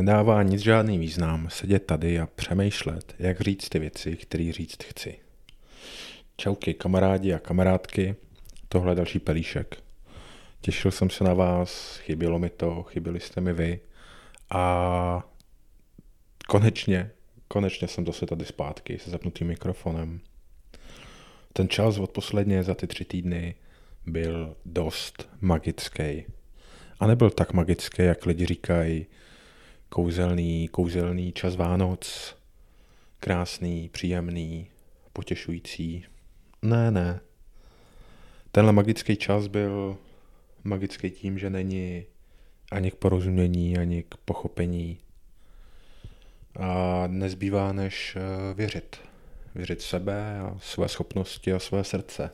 Nedává nic žádný význam sedět tady a přemýšlet, jak říct ty věci, které říct chci. Čauky kamarádi a kamarádky, tohle je další pelíšek. Těšil jsem se na vás, chybělo mi to, chyběli jste mi vy a konečně, konečně jsem zase tady zpátky se zapnutým mikrofonem. Ten čas od posledně za ty tři týdny byl dost magický. A nebyl tak magický, jak lidi říkají, kouzelný, kouzelný čas Vánoc, krásný, příjemný, potěšující. Ne, ne. Tenhle magický čas byl magický tím, že není ani k porozumění, ani k pochopení. A nezbývá než eh, věřit. Věřit sebe a své schopnosti a své srdce.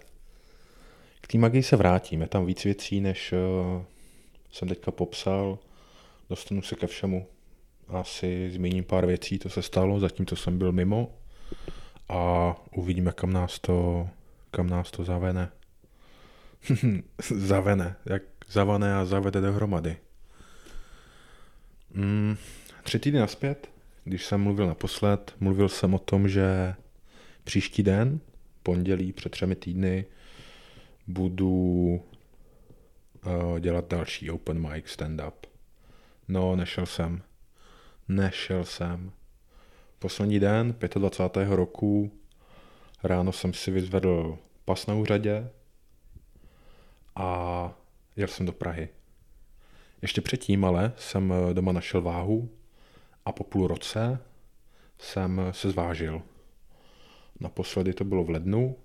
K té magii se vrátím. Je tam víc věcí, než eh, jsem teďka popsal. Dostanu se ke všemu. Asi zmíním pár věcí, co se stalo, zatímco jsem byl mimo. A uvidíme, kam nás to, kam nás to zavene. zavene, jak zavane a zavede dohromady. Mm, tři týdny naspět, když jsem mluvil naposled, mluvil jsem o tom, že příští den, pondělí před třemi týdny, budu uh, dělat další open mic stand-up. No, nešel jsem. Nešel jsem. Poslední den, 25. roku, ráno jsem si vyzvedl pas na úřadě a jel jsem do Prahy. Ještě předtím ale jsem eh, doma našel váhu a po půl roce jsem se zvážil. Naposledy to bylo v lednu,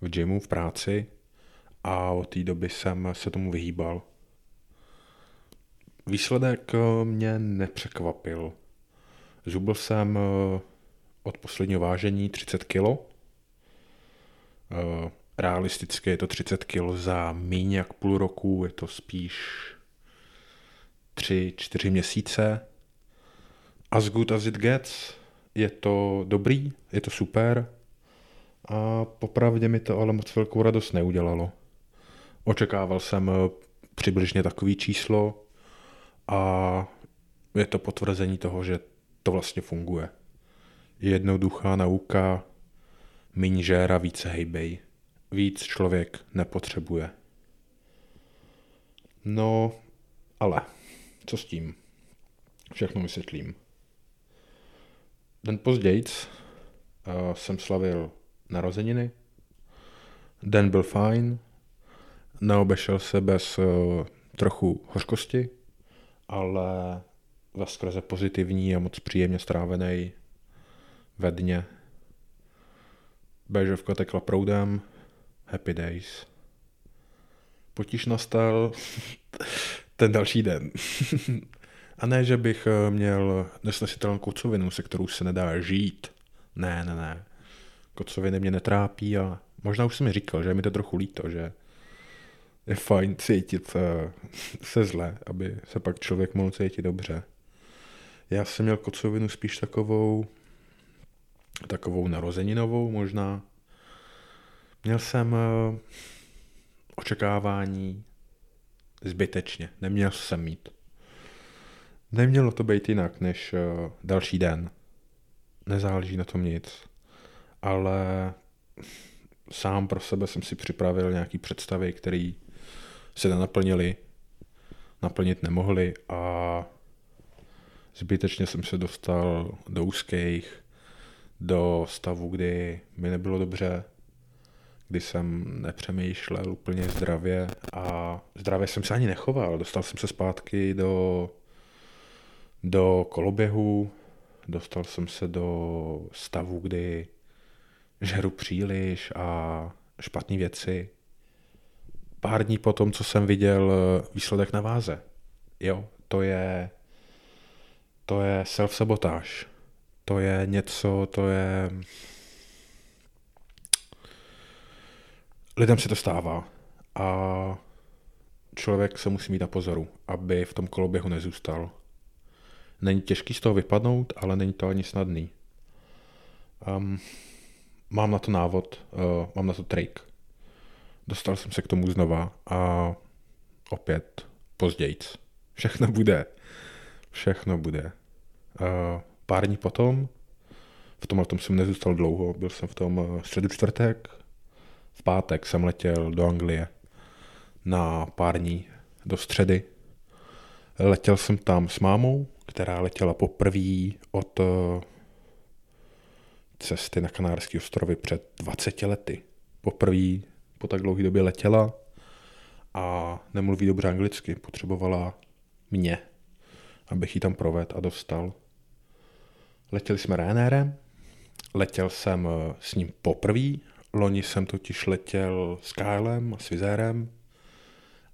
v gymu, v práci a od té doby jsem se tomu vyhýbal. Výsledek eh, mě nepřekvapil. Zubl jsem eh, od posledního vážení 30 kg. Realisticky je to 30 kg za méně jak půl roku, je to spíš 3-4 měsíce. As good as it gets. Je to dobrý, je to super. A popravdě mi to ale moc velkou radost neudělalo. Očekával jsem eh, přibližně takový číslo a je to potvrzení toho, že to vlastně funguje. Jednoduchá nauka, míň žéra, více hejbej. Víc člověk nepotřebuje. No, ale co s tím? Všechno vysvětlím. Den později uh, jsem slavil narozeniny. Den byl fajn, neobešel se bez uh, trochu hořkosti, ale ve skrze pozitivní a moc příjemně strávený ve dně. Béžovka tekla proudem, happy days. Potíž nastal ten další den. a ne, že bych eh, měl nesnesitelnou kocovinu, se kterou se nedá žít. Ne, ne, ne. Kocoviny mě netrápí a možná už jsem mi říkal, že mi to trochu líto, že je fajn cítit eh, se zle, aby se pak člověk mohl cítit dobře. Já jsem měl kocovinu spíš takovou, takovou narozeninovou možná. Měl jsem eh, očekávání zbytečně. Neměl jsem mít. Nemělo to být jinak než uh, další den. Nezáleží na tom nic. Ale sám pro sebe jsem si připravil nějaký představy, které se nenaplnily, naplnit nemohly a zbytečně jsem se dostal do úzkých, do stavu, kdy mi nebylo dobře, kdy jsem nepřemýšlel úplně zdravě a zdravě jsem se ani nechoval. Dostal jsem se zpátky do, do koloběhu, dostal jsem se do stavu, kdy žeru příliš a špatné věci. Pár dní po tom, co jsem viděl výsledek na váze. Jo, to je, to je self-sabotáž. To je něco, to je lidem se to stává a člověk se musí mít na pozoru, aby v tom koloběhu nezůstal. Není těžký z toho vypadnout, ale není to ani snadný. Um, mám na to návod, uh, mám na to trik. Dostal jsem se k tomu znova a opět později. Všechno bude. Všechno bude. pár dní potom, v tomhle tom jsem nezůstal dlouho, byl jsem v tom středu čtvrtek, v pátek jsem letěl do Anglie na pár dní do středy. Letěl jsem tam s mámou, která letěla poprvé od cesty na Kanárské ostrovy před 20 lety. Poprvé po tak dlouhé době letěla a nemluví dobře anglicky. Potřebovala mě, abych ji tam provedl a dostal. Letěli jsme Ryanairem, letěl jsem eh, s ním poprvé, loni jsem totiž letěl s Kylem a s Vizérem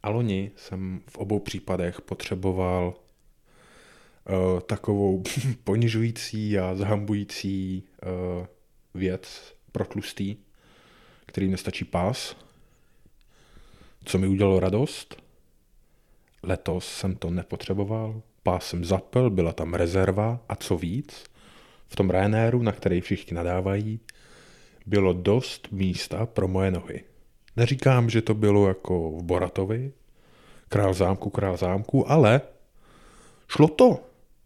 a loni jsem v obou případech potřeboval uh, takovou ponižující a zahambující uh, věc pro tlustý, který nestačí pás, co mi udělalo radost. Letos jsem to nepotřeboval, pás jsem zapel, byla tam rezerva a co víc, v tom Ryanairu, na který všichni nadávají, bylo dost místa pro moje nohy. Neříkám, že to bylo jako v Boratovi, král zámku, král zámku, ale šlo to.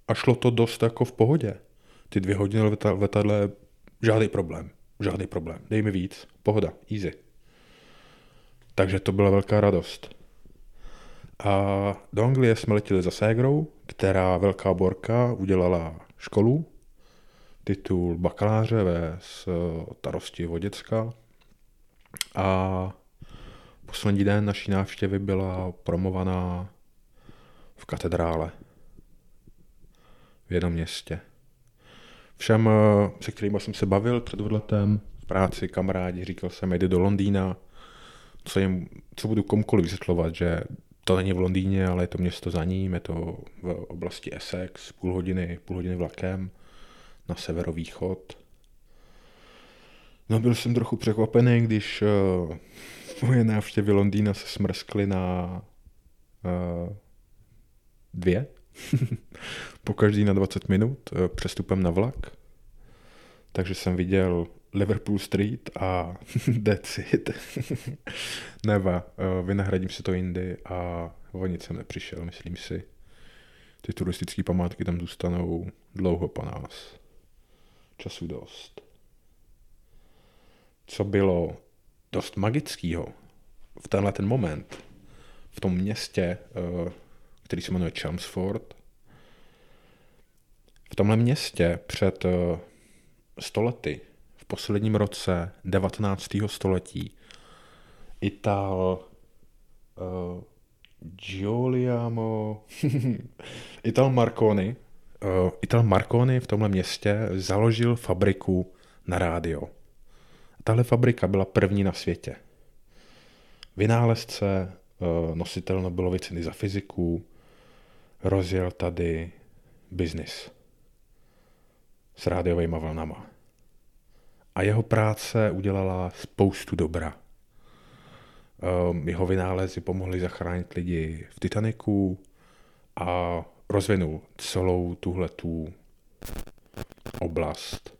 A šlo to dost jako v pohodě. Ty dvě hodiny v letadle, žádný problém. Žádný problém. Dej mi víc. Pohoda. Easy. Takže to byla velká radost. A do Anglie jsme letěli za ségrou, která velká borka udělala školu, titul bakaláře ve starosti Voděcka. A poslední den naší návštěvy byla promovaná v katedrále v jednom městě. Všem, eh, se kterými jsem se bavil před odletem v práci, kamarádi, říkal jsem, jde do Londýna, co, jim, co budu komukoliv vysvětlovat, že to není v Londýně, ale je to město za ním, je to v oblasti Essex, půl hodiny, půl hodiny vlakem na severovýchod. No byl jsem trochu překvapený, když uh, moje návštěvy Londýna se smrskly na uh, dvě, po každý na 20 minut uh, přestupem na vlak. Takže jsem viděl Liverpool Street a that's it. Neva, uh, vynahradím si to jindy a o nic jsem nepřišel, myslím si. Ty turistické památky tam zůstanou dlouho po nás. Času dost. Co bylo dost magického v tenhle ten moment, v tom městě, uh, který se jmenuje Chelmsford, v tomhle městě před uh, stolety v posledním roce 19. století Ital uh, Giuliano Ital Marconi uh, Ital Marconi v tomhle městě založil fabriku na rádio. Tahle fabrika byla první na světě. Vynálezce, nositel Nobelovy ceny za fyziku, rozjel tady biznis s rádiovými vlnama a jeho práce udělala spoustu dobra. Um, jeho vynálezy pomohly zachránit lidi v Titaniku a rozvinul celou tuhle tu oblast.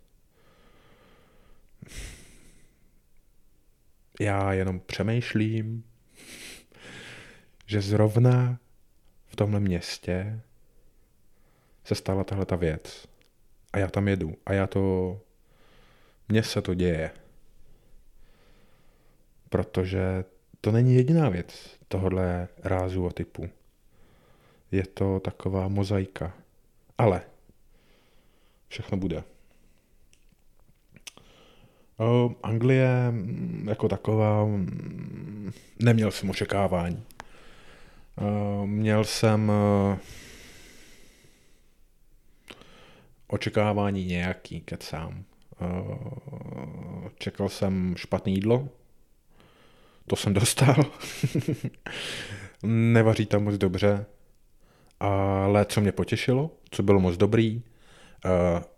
Já jenom přemýšlím, že zrovna v tomhle městě se stala tahle ta věc. A já tam jedu. A já to mně se to děje. Protože to není jediná věc tohohle rázu a typu. Je to taková mozaika. Ale všechno bude. O, Anglie mm, jako taková mm, neměl jsem očekávání. O, měl jsem očekávání nějaký, kecám. Eh, čekal jsem špatné jídlo, to jsem dostal. Nevaří tam moc dobře, ale co mě potěšilo, co bylo moc dobrý,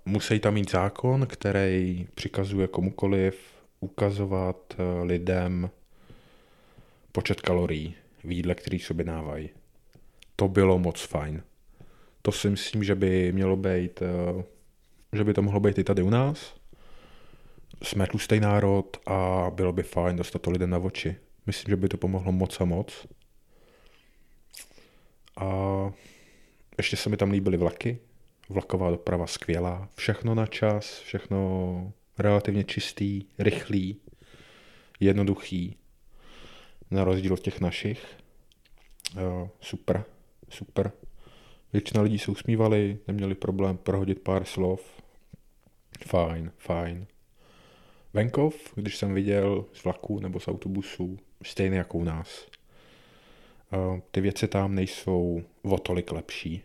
musí tam mít zákon, který přikazuje komukoliv ukazovat lidem počet kalorií v jídle, který sobě dávají. To bylo moc fajn. To si myslím, že by mělo být, uh, že by to mohlo být i tady u nás jsme tlustý národ a bylo by fajn dostat to lidem na oči. Myslím, že by to pomohlo moc a moc. A ještě se mi tam líbily vlaky. vlaková doprava skvělá, všechno na čas, všechno relativně čistý, rychlý, jednoduchý, na rozdíl od těch našich. Jo, super, super. Většina lidí se usmívali, neměli problém prohodit pár slov. Fajn, fajn. Venkov, když jsem viděl z vlaku nebo z autobusu, stejný jako u nás. Ty věci tam nejsou o tolik lepší.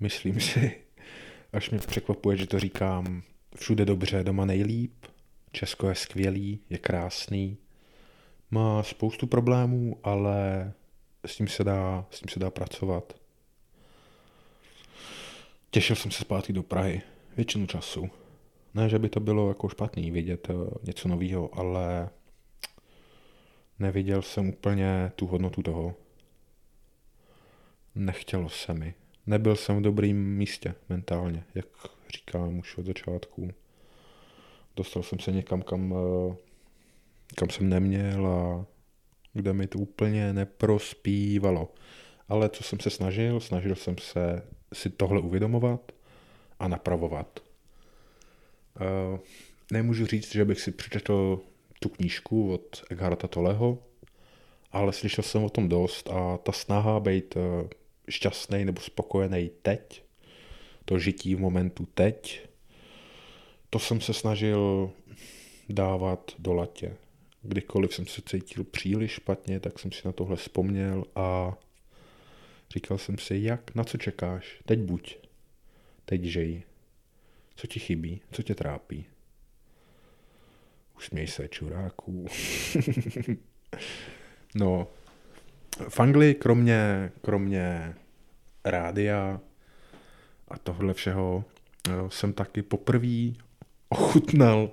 Myslím si, až mě překvapuje, že to říkám všude dobře, doma nejlíp, Česko je skvělý, je krásný, má spoustu problémů, ale s tím se dá, s tím se dá pracovat. Těšil jsem se zpátky do Prahy většinu času. Ne, že by to bylo jako špatný vidět eh, něco nového, ale neviděl jsem úplně tu hodnotu toho. Nechtělo se mi. Nebyl jsem v dobrým místě mentálně, jak říkám už od začátku. Dostal jsem se někam, kam, eh, kam jsem neměl a kde mi to úplně neprospívalo. Ale co jsem se snažil, snažil jsem se si tohle uvědomovat a napravovat. Uh, nemůžu říct, že bych si přečetl tu knížku od Eckharta Toleho, ale slyšel jsem o tom dost a ta snaha být uh, šťastný nebo spokojený teď, to žití v momentu teď, to jsem se snažil dávat do latě. Kdykoliv jsem se cítil příliš špatně, tak jsem si na tohle vzpomněl a říkal jsem si, jak, na co čekáš, teď buď, teď žij. Co ti chybí, co tě trápí? Usměj se, čuráků. no, v Anglii kromě, kromě rádia a tohle všeho jsem taky poprvé ochutnal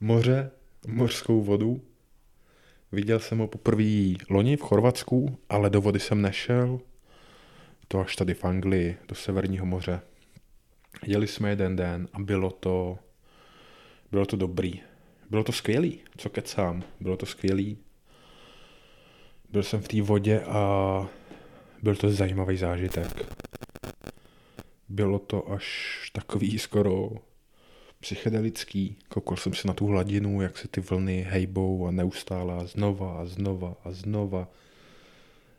moře, mořskou vodu. Viděl jsem ho poprvé loni v Chorvatsku, ale do vody jsem nešel. To až tady v Anglii, do Severního moře. Jeli jsme jeden den a bylo to, bylo to dobrý. Bylo to skvělý, co kecám, bylo to skvělý. Byl jsem v té vodě a byl to zajímavý zážitek. Bylo to až takový skoro psychedelický. Koukal jsem se na tu hladinu, jak se ty vlny hejbou a neustále znova a znova a znova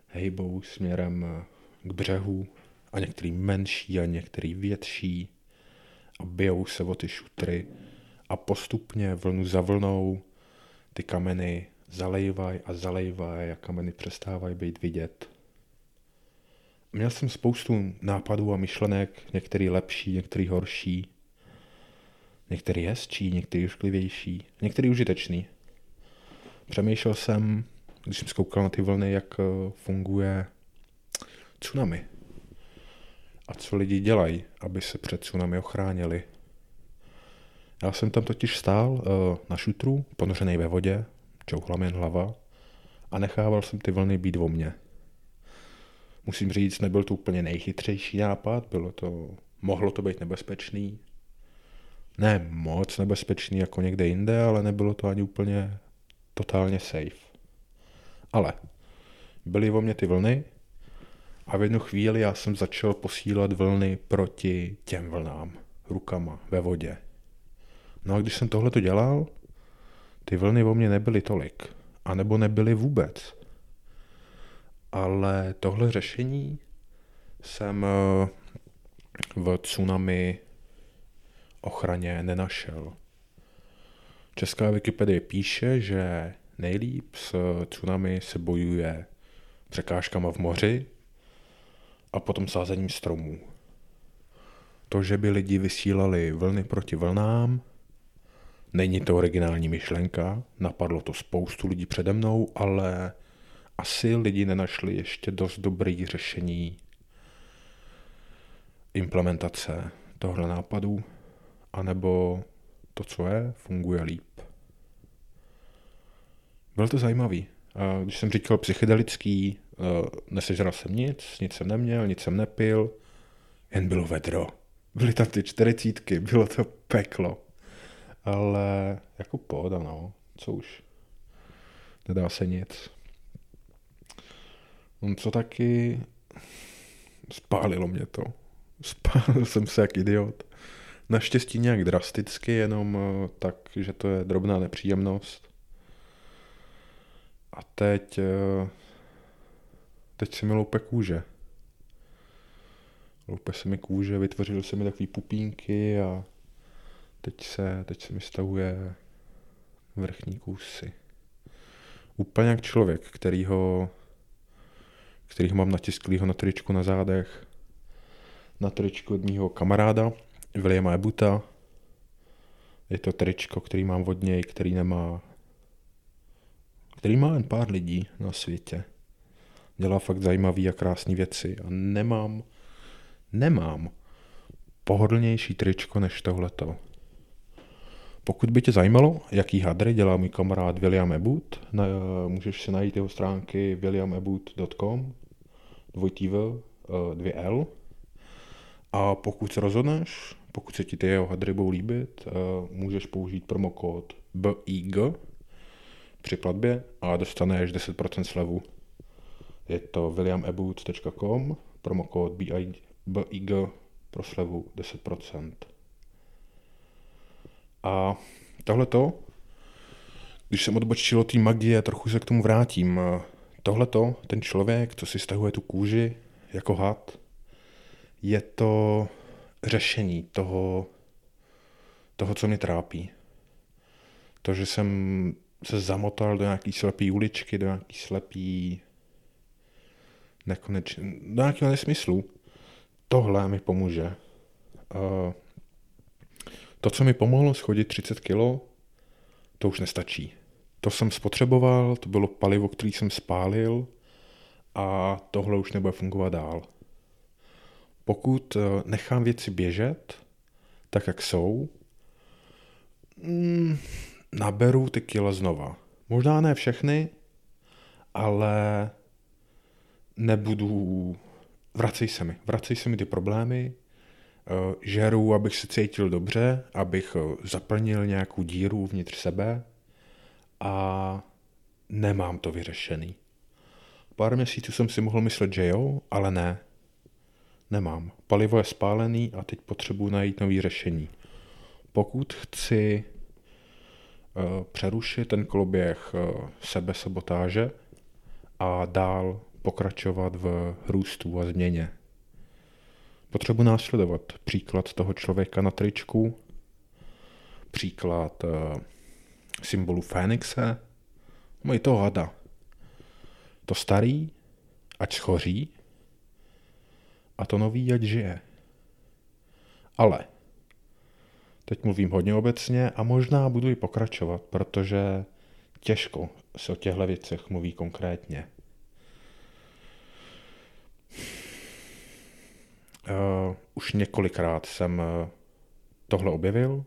hejbou směrem k břehu a některý menší a některý větší a bijou se o ty šutry a postupně vlnu za vlnou ty kameny zalejvají a zalejvají a kameny přestávají být vidět. Měl jsem spoustu nápadů a myšlenek, některý lepší, některý horší, některý hezčí, některý užklivější, některý užitečný. Přemýšlel jsem, když jsem zkoukal na ty vlny, jak eh, funguje tsunami. A co lidi dělají, aby se před tsunami ochránili. Já jsem tam totiž stál uh, na šutru, ponořený ve vodě, čouchla jen hlava a nechával jsem ty vlny být o mně. Musím říct, nebyl to úplně nejchytřejší nápad, bylo to, mohlo to být nebezpečný. Ne moc nebezpečný jako někde jinde, ale nebylo to ani úplně totálně safe. Ale byly o mě ty vlny a v jednu chvíli já jsem začal posílat vlny proti těm vlnám, rukama, ve vodě. No a když jsem tohle to dělal, ty vlny o mě nebyly tolik, anebo nebyly vůbec. Ale tohle řešení jsem eh, v tsunami ochraně nenašel. Česká Wikipedie píše, že nejlíp s tsunami se bojuje překážkama v moři a potom sázením stromů. To, že by lidi vysílali vlny proti vlnám, není to originální myšlenka, napadlo to spoustu lidí přede mnou, ale asi lidi nenašli ještě dost dobrý řešení implementace tohle nápadu, anebo to, co je, funguje líp. Byl to zajímavý. Když jsem říkal psychedelický, Eh, nesežral jsem nic, nic jsem neměl, nic jsem nepil, jen bylo vedro. Byly tam ty čtyřicítky, bylo to peklo. Ale jako pohoda, no, co už. Nedá se nic. No, co taky spálilo mě to. Spálil jsem se jak idiot. Naštěstí nějak drasticky, jenom eh, tak, že to je drobná nepříjemnost. A teď, eh, teď se mi loupe kůže. Loupe se mi kůže, vytvořily se mi takové pupínky a teď se, teď se mi stavuje vrchní kusy. Úplně jak člověk, kterýho, kterýho mám natisklýho na tričku na zádech. Na tričku od mýho kamaráda, Williama Ebuta. Je to tričko, který mám od něj, který nemá který má jen pár lidí na světě. Dělá fakt zajímavé a krásné věci a nemám, nemám pohodlnější tričko než tohleto. Pokud by tě zajímalo, jaký hadry dělá můj kamarád William Ebut, na, můžeš si najít jeho stránky williamebut.com, dvojtý eh, dvě L. A pokud se rozhodneš, pokud se ti ty jeho hadry budou líbit, eh, můžeš použít promokód BIG při platbě a dostaneš 10% slevu. Je to williameboots.com, promokód BIG pro slevu 10%. A tohleto, když jsem odbočil od té magie, trochu se k tomu vrátím. Tohleto, ten člověk, co si stahuje tu kůži jako had, je to řešení toho, toho, co mě trápí. To, že jsem se zamotal do nějaký slepý uličky, do nějaký slepý nekonečně, do nějakého nesmyslu. Tohle mi pomůže. Uh, to, co mi pomohlo schodit 30 kg, to už nestačí. To jsem spotřeboval, to bylo palivo, který jsem spálil a tohle už nebude fungovat dál. Pokud eh, nechám věci běžet, tak jak jsou, mm, naberu ty kila znova. Možná ne všechny, ale nebudu... Vracej se mi. Vracej se mi ty problémy, Eh, žeru, abych se cítil dobře, abych eh, zaplnil nějakou díru vnitř sebe a nemám to vyřešený. Pár měsíců jsem si mohl myslet, že jo, ale ne. Nemám. Palivo je spálený a teď potřebuji najít nový řešení. Pokud chci uh, přerušit ten koloběh uh, sebesabotáže a dál pokračovat v růstu a změně, Potřebuji následovat příklad toho člověka na tričku, příklad uh, symbolu Fénixe, no i toho hada. To starý, ať schoří, a to nový, ať žije. Ale teď mluvím hodně obecně a možná budu i pokračovat, protože těžko se o těchto věcech mluví konkrétně. Uh, už několikrát jsem uh, tohle objevil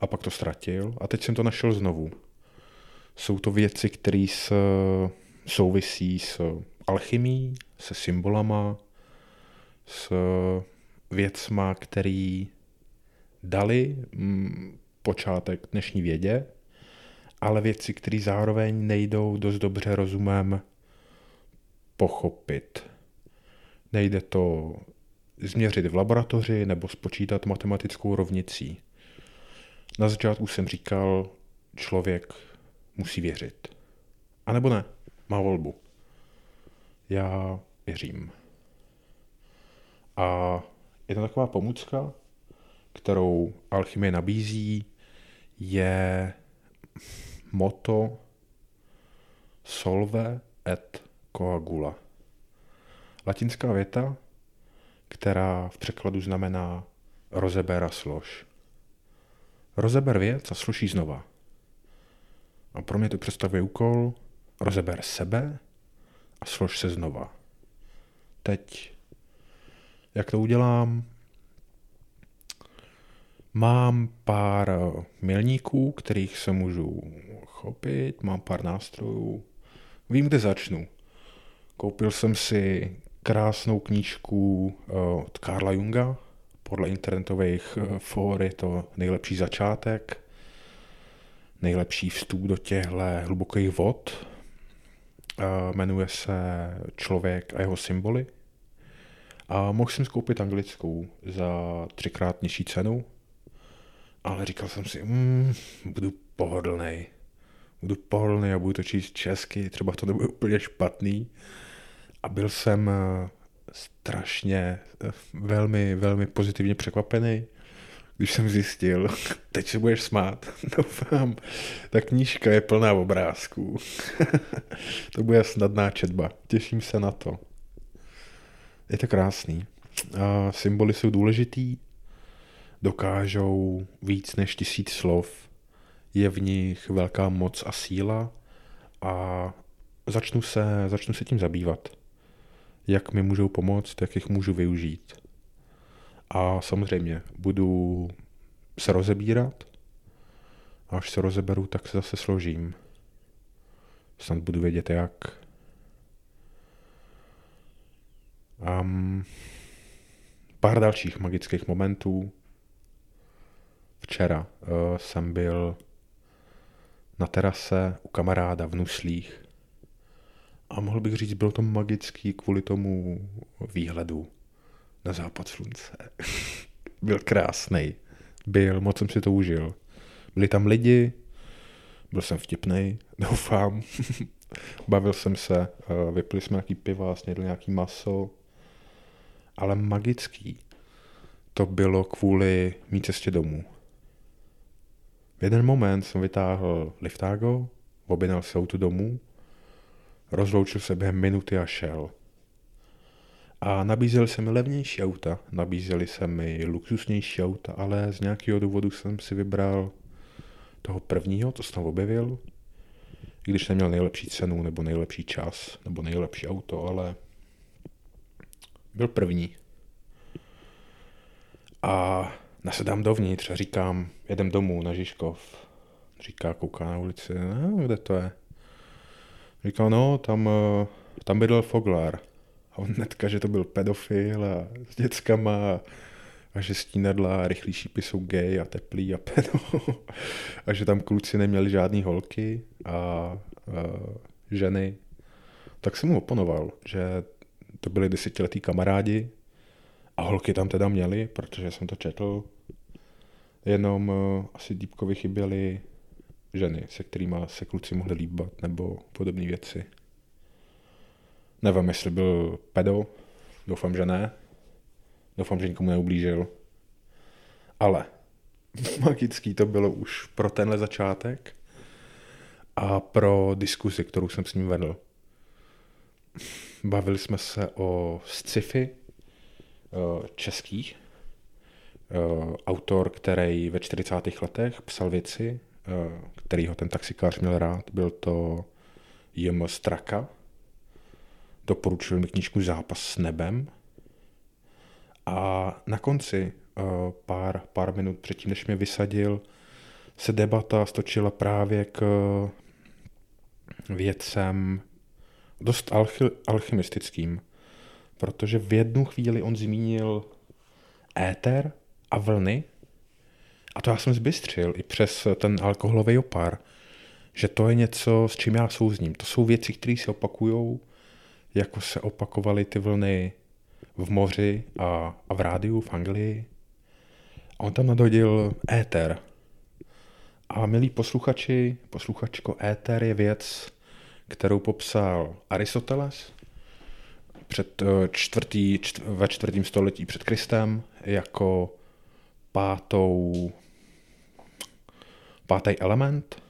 a pak to ztratil a teď jsem to našel znovu. Jsou to věci, které souvisí s alchymí, se symbolama, s věcma, který dali mm, počátek dnešní vědě, ale věci, které zároveň nejdou dost dobře rozumem pochopit. Nejde to změřit v laboratoři nebo spočítat matematickou rovnicí. Na začátku jsem říkal, člověk musí věřit. A nebo ne, má volbu. Já věřím. A je to taková pomůcka, kterou alchymie nabízí, je moto solve et coagula. Latinská věta, která v překladu znamená rozeber a slož. Rozeber věc a složí znova. A pro mě to představuje úkol rozeber sebe a slož se znova. Teď, jak to udělám? Mám pár milníků, kterých se můžu chopit, mám pár nástrojů. Vím, kde začnu. Koupil jsem si krásnou knížku eh, od Karla Junga. Podle internetových eh, for je to nejlepší začátek, nejlepší vstup do těchto hlubokých vod. Eh, jmenuje se Člověk a jeho symboly. A mohl jsem skoupit anglickou za třikrát nižší cenu, ale říkal jsem si, mm, budu pohodlný. Budu pohodlný a budu to číst česky, třeba to nebude úplně špatný. A byl jsem eh, strašně, eh, velmi, velmi pozitivně překvapený, když jsem zjistil, teď se budeš smát, doufám, ta knížka je plná obrázků. to bude snadná četba, těším se na to. Je to krásný. A symboly jsou důležitý, dokážou víc než tisíc slov, je v nich velká moc a síla a začnu se, začnu se tím zabývat. Jak mi můžou pomoct, jak jich můžu využít. A samozřejmě budu se rozebírat. Až se rozeberu, tak se zase složím. Snad budu vědět jak. Um, pár dalších magických momentů. Včera uh, jsem byl na terase u kamaráda v Nuslích a mohl bych říct, byl to magický kvůli tomu výhledu na západ slunce. byl krásný. Byl, moc jsem si to užil. Byli tam lidi, byl jsem vtipný, doufám. Bavil jsem se, eh, vypili jsme nějaký piva, snědli nějaký maso, ale magický to bylo kvůli mý cestě domů. V jeden moment jsem vytáhl liftágo, objednal se auto domů, rozloučil se během minuty a šel. A nabízeli se mi levnější auta, nabízeli se mi luxusnější auta, ale z nějakého důvodu jsem si vybral toho prvního, co jsem objevil, i když neměl nejlepší cenu, nebo nejlepší čas, nebo nejlepší auto, ale byl první. A nasedám dovnitř a říkám, jedem domů na Žižkov. Říká, kouká na ulici, no, kde to je? Říkal, no, tam, eh, tam bydlel Foglar. A on netka, že to byl pedofil a s dětskama a že stínadla a rychlý šípy jsou gay a teplý a pedo. a že tam kluci neměli žádný holky a, a ženy. Tak jsem mu oponoval, že to byli desetiletí kamarádi a holky tam teda měli, protože jsem to četl. Jenom uh, asi Dípkovi chyběly ženy, se kterými se kluci mohli líbat nebo podobné věci. Nevím, jestli byl pedo, doufám, že ne. Doufám, že nikomu neublížil. Ale magický to bylo už pro tenhle začátek a pro diskuzi, kterou jsem s ním vedl. Bavili jsme se o sci-fi eh, českých. Eh, autor, který ve 40. letech psal věci, eh, kterýho ten taxikář měl rád, byl to J.M. Straka, doporučil mi knížku Zápas s nebem. A na konci, pár, pár minut předtím, než mě vysadil, se debata stočila právě k věcem dost alchy, alchymistickým, protože v jednu chvíli on zmínil éter a vlny, a to já jsem zbystřil i přes ten alkoholový opar, že to je něco, s čím já souzním. To jsou věci, které se opakujou jako se opakovaly ty vlny v moři a, a v rádiu v Anglii. A on tam nadhodil éter. A milí posluchači, posluchačko, éter je věc, kterou popsal Aristoteles před eh, čtvrtý, čtv, ve čtvrtém století před Kristem jako pátou, pátý element,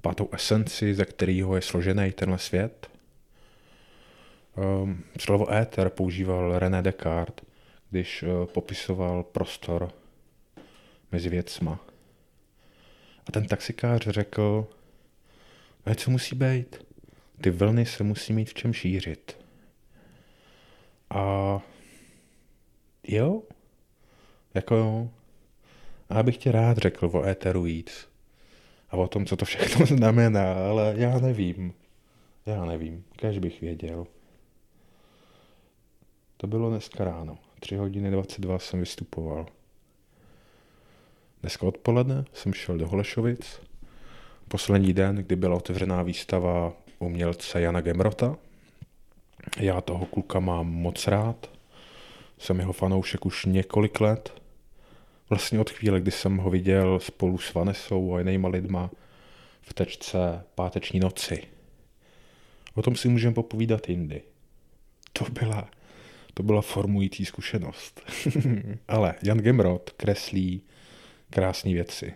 pátou esenci, ze kterého je složený tenhle svět. Um, slovo éter používal René Descartes, když uh, popisoval prostor mezi věcma. A ten taxikář řekl, no co musí být? Ty vlny se musí mít v čem šířit. A jo, jako jo. A já bych ti rád řekl o éteru víc. A o tom, co to všechno znamená, ale já nevím. Já nevím, kež bych věděl. To bylo dneska ráno. 3 hodiny 22 jsem vystupoval. Dneska odpoledne jsem šel do Holešovic. Poslední den, kdy byla otevřená výstava umělce Jana Gemrota. Já toho kluka mám moc rád. Jsem jeho fanoušek už několik let. Vlastně od chvíle, kdy jsem ho viděl spolu s Vanesou a jinýma lidma v tečce Páteční noci. O tom si můžeme popovídat jindy. To byla, to byla formující zkušenost. Ale Jan Gemrod kreslí krásné věci.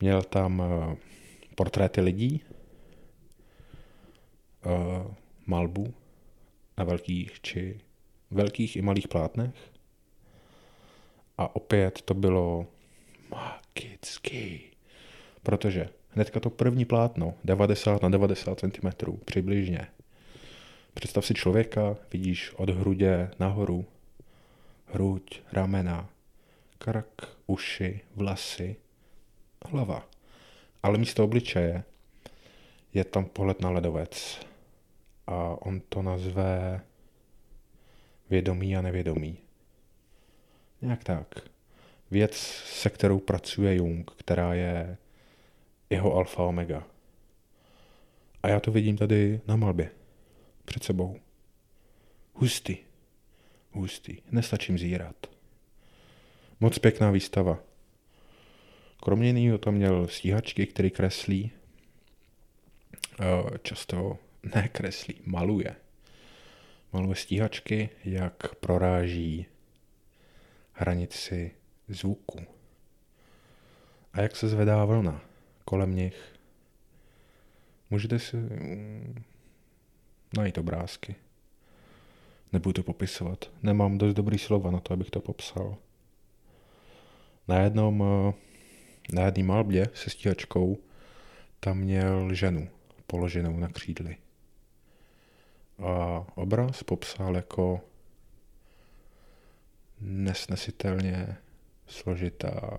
Měl tam uh, portréty lidí, uh, malbu na velkých či velkých i malých plátnech. A opět to bylo magický. Protože hnedka to první plátno, 90 na 90 cm přibližně. Představ si člověka, vidíš od hrudě nahoru, hruď, ramena, krk, uši, vlasy, hlava. Ale místo obličeje je tam pohled na ledovec. A on to nazve vědomí a nevědomí. Nějak tak. Věc, se kterou pracuje Jung, která je jeho alfa omega. A já to vidím tady na malbě. Před sebou. Hustý. Hustý. Nestačím zírat. Moc pěkná výstava. Kromě jiného tam měl stíhačky, který kreslí. Eh, často ne kreslí, maluje. Maluje stíhačky, jak proráží hranici zvuku. A jak se zvedá vlna kolem nich. Můžete si mm, najít obrázky. Nebudu to popisovat. Nemám dost dobrý slova na to, abych to popsal. Na jednom, eh, na jedné malbě se stíhačkou tam měl ženu položenou na křídli. A obraz popsal jako nesnesitelně složitá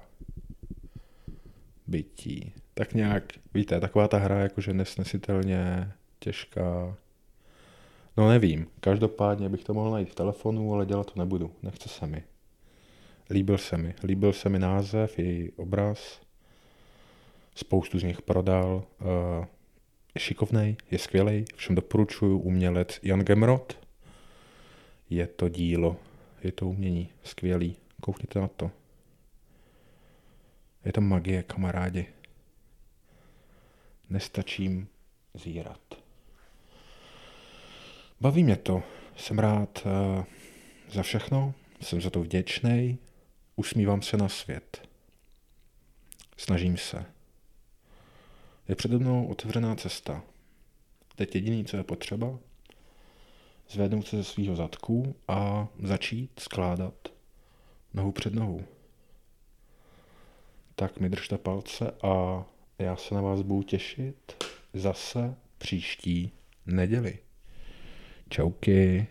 bytí. Tak nějak, víte, taková ta hra jakože nesnesitelně těžká. No nevím, každopádně bych to mohl najít v telefonu, ale dělat to nebudu, nechce se mi. Líbil se mi, líbil se mi název, její obraz, spoustu z nich prodal, uh, je šikovnej, je skvělý, všem doporučuju, umělec Jan Gemrod. Je to dílo, je to umění, skvělý, koukněte na to. Je to magie, kamarádi. Nestačím zírat. Baví mě to. Jsem rád uh, za všechno, jsem za to vděčný, usmívám se na svět. Snažím se. Je přede mnou otevřená cesta. Teď jediný, co je potřeba, zvednout se ze svého zadku a začít skládat nohu před nohou. Tak mi držte palce a já se na vás budu těšit zase příští neděli. Čauky.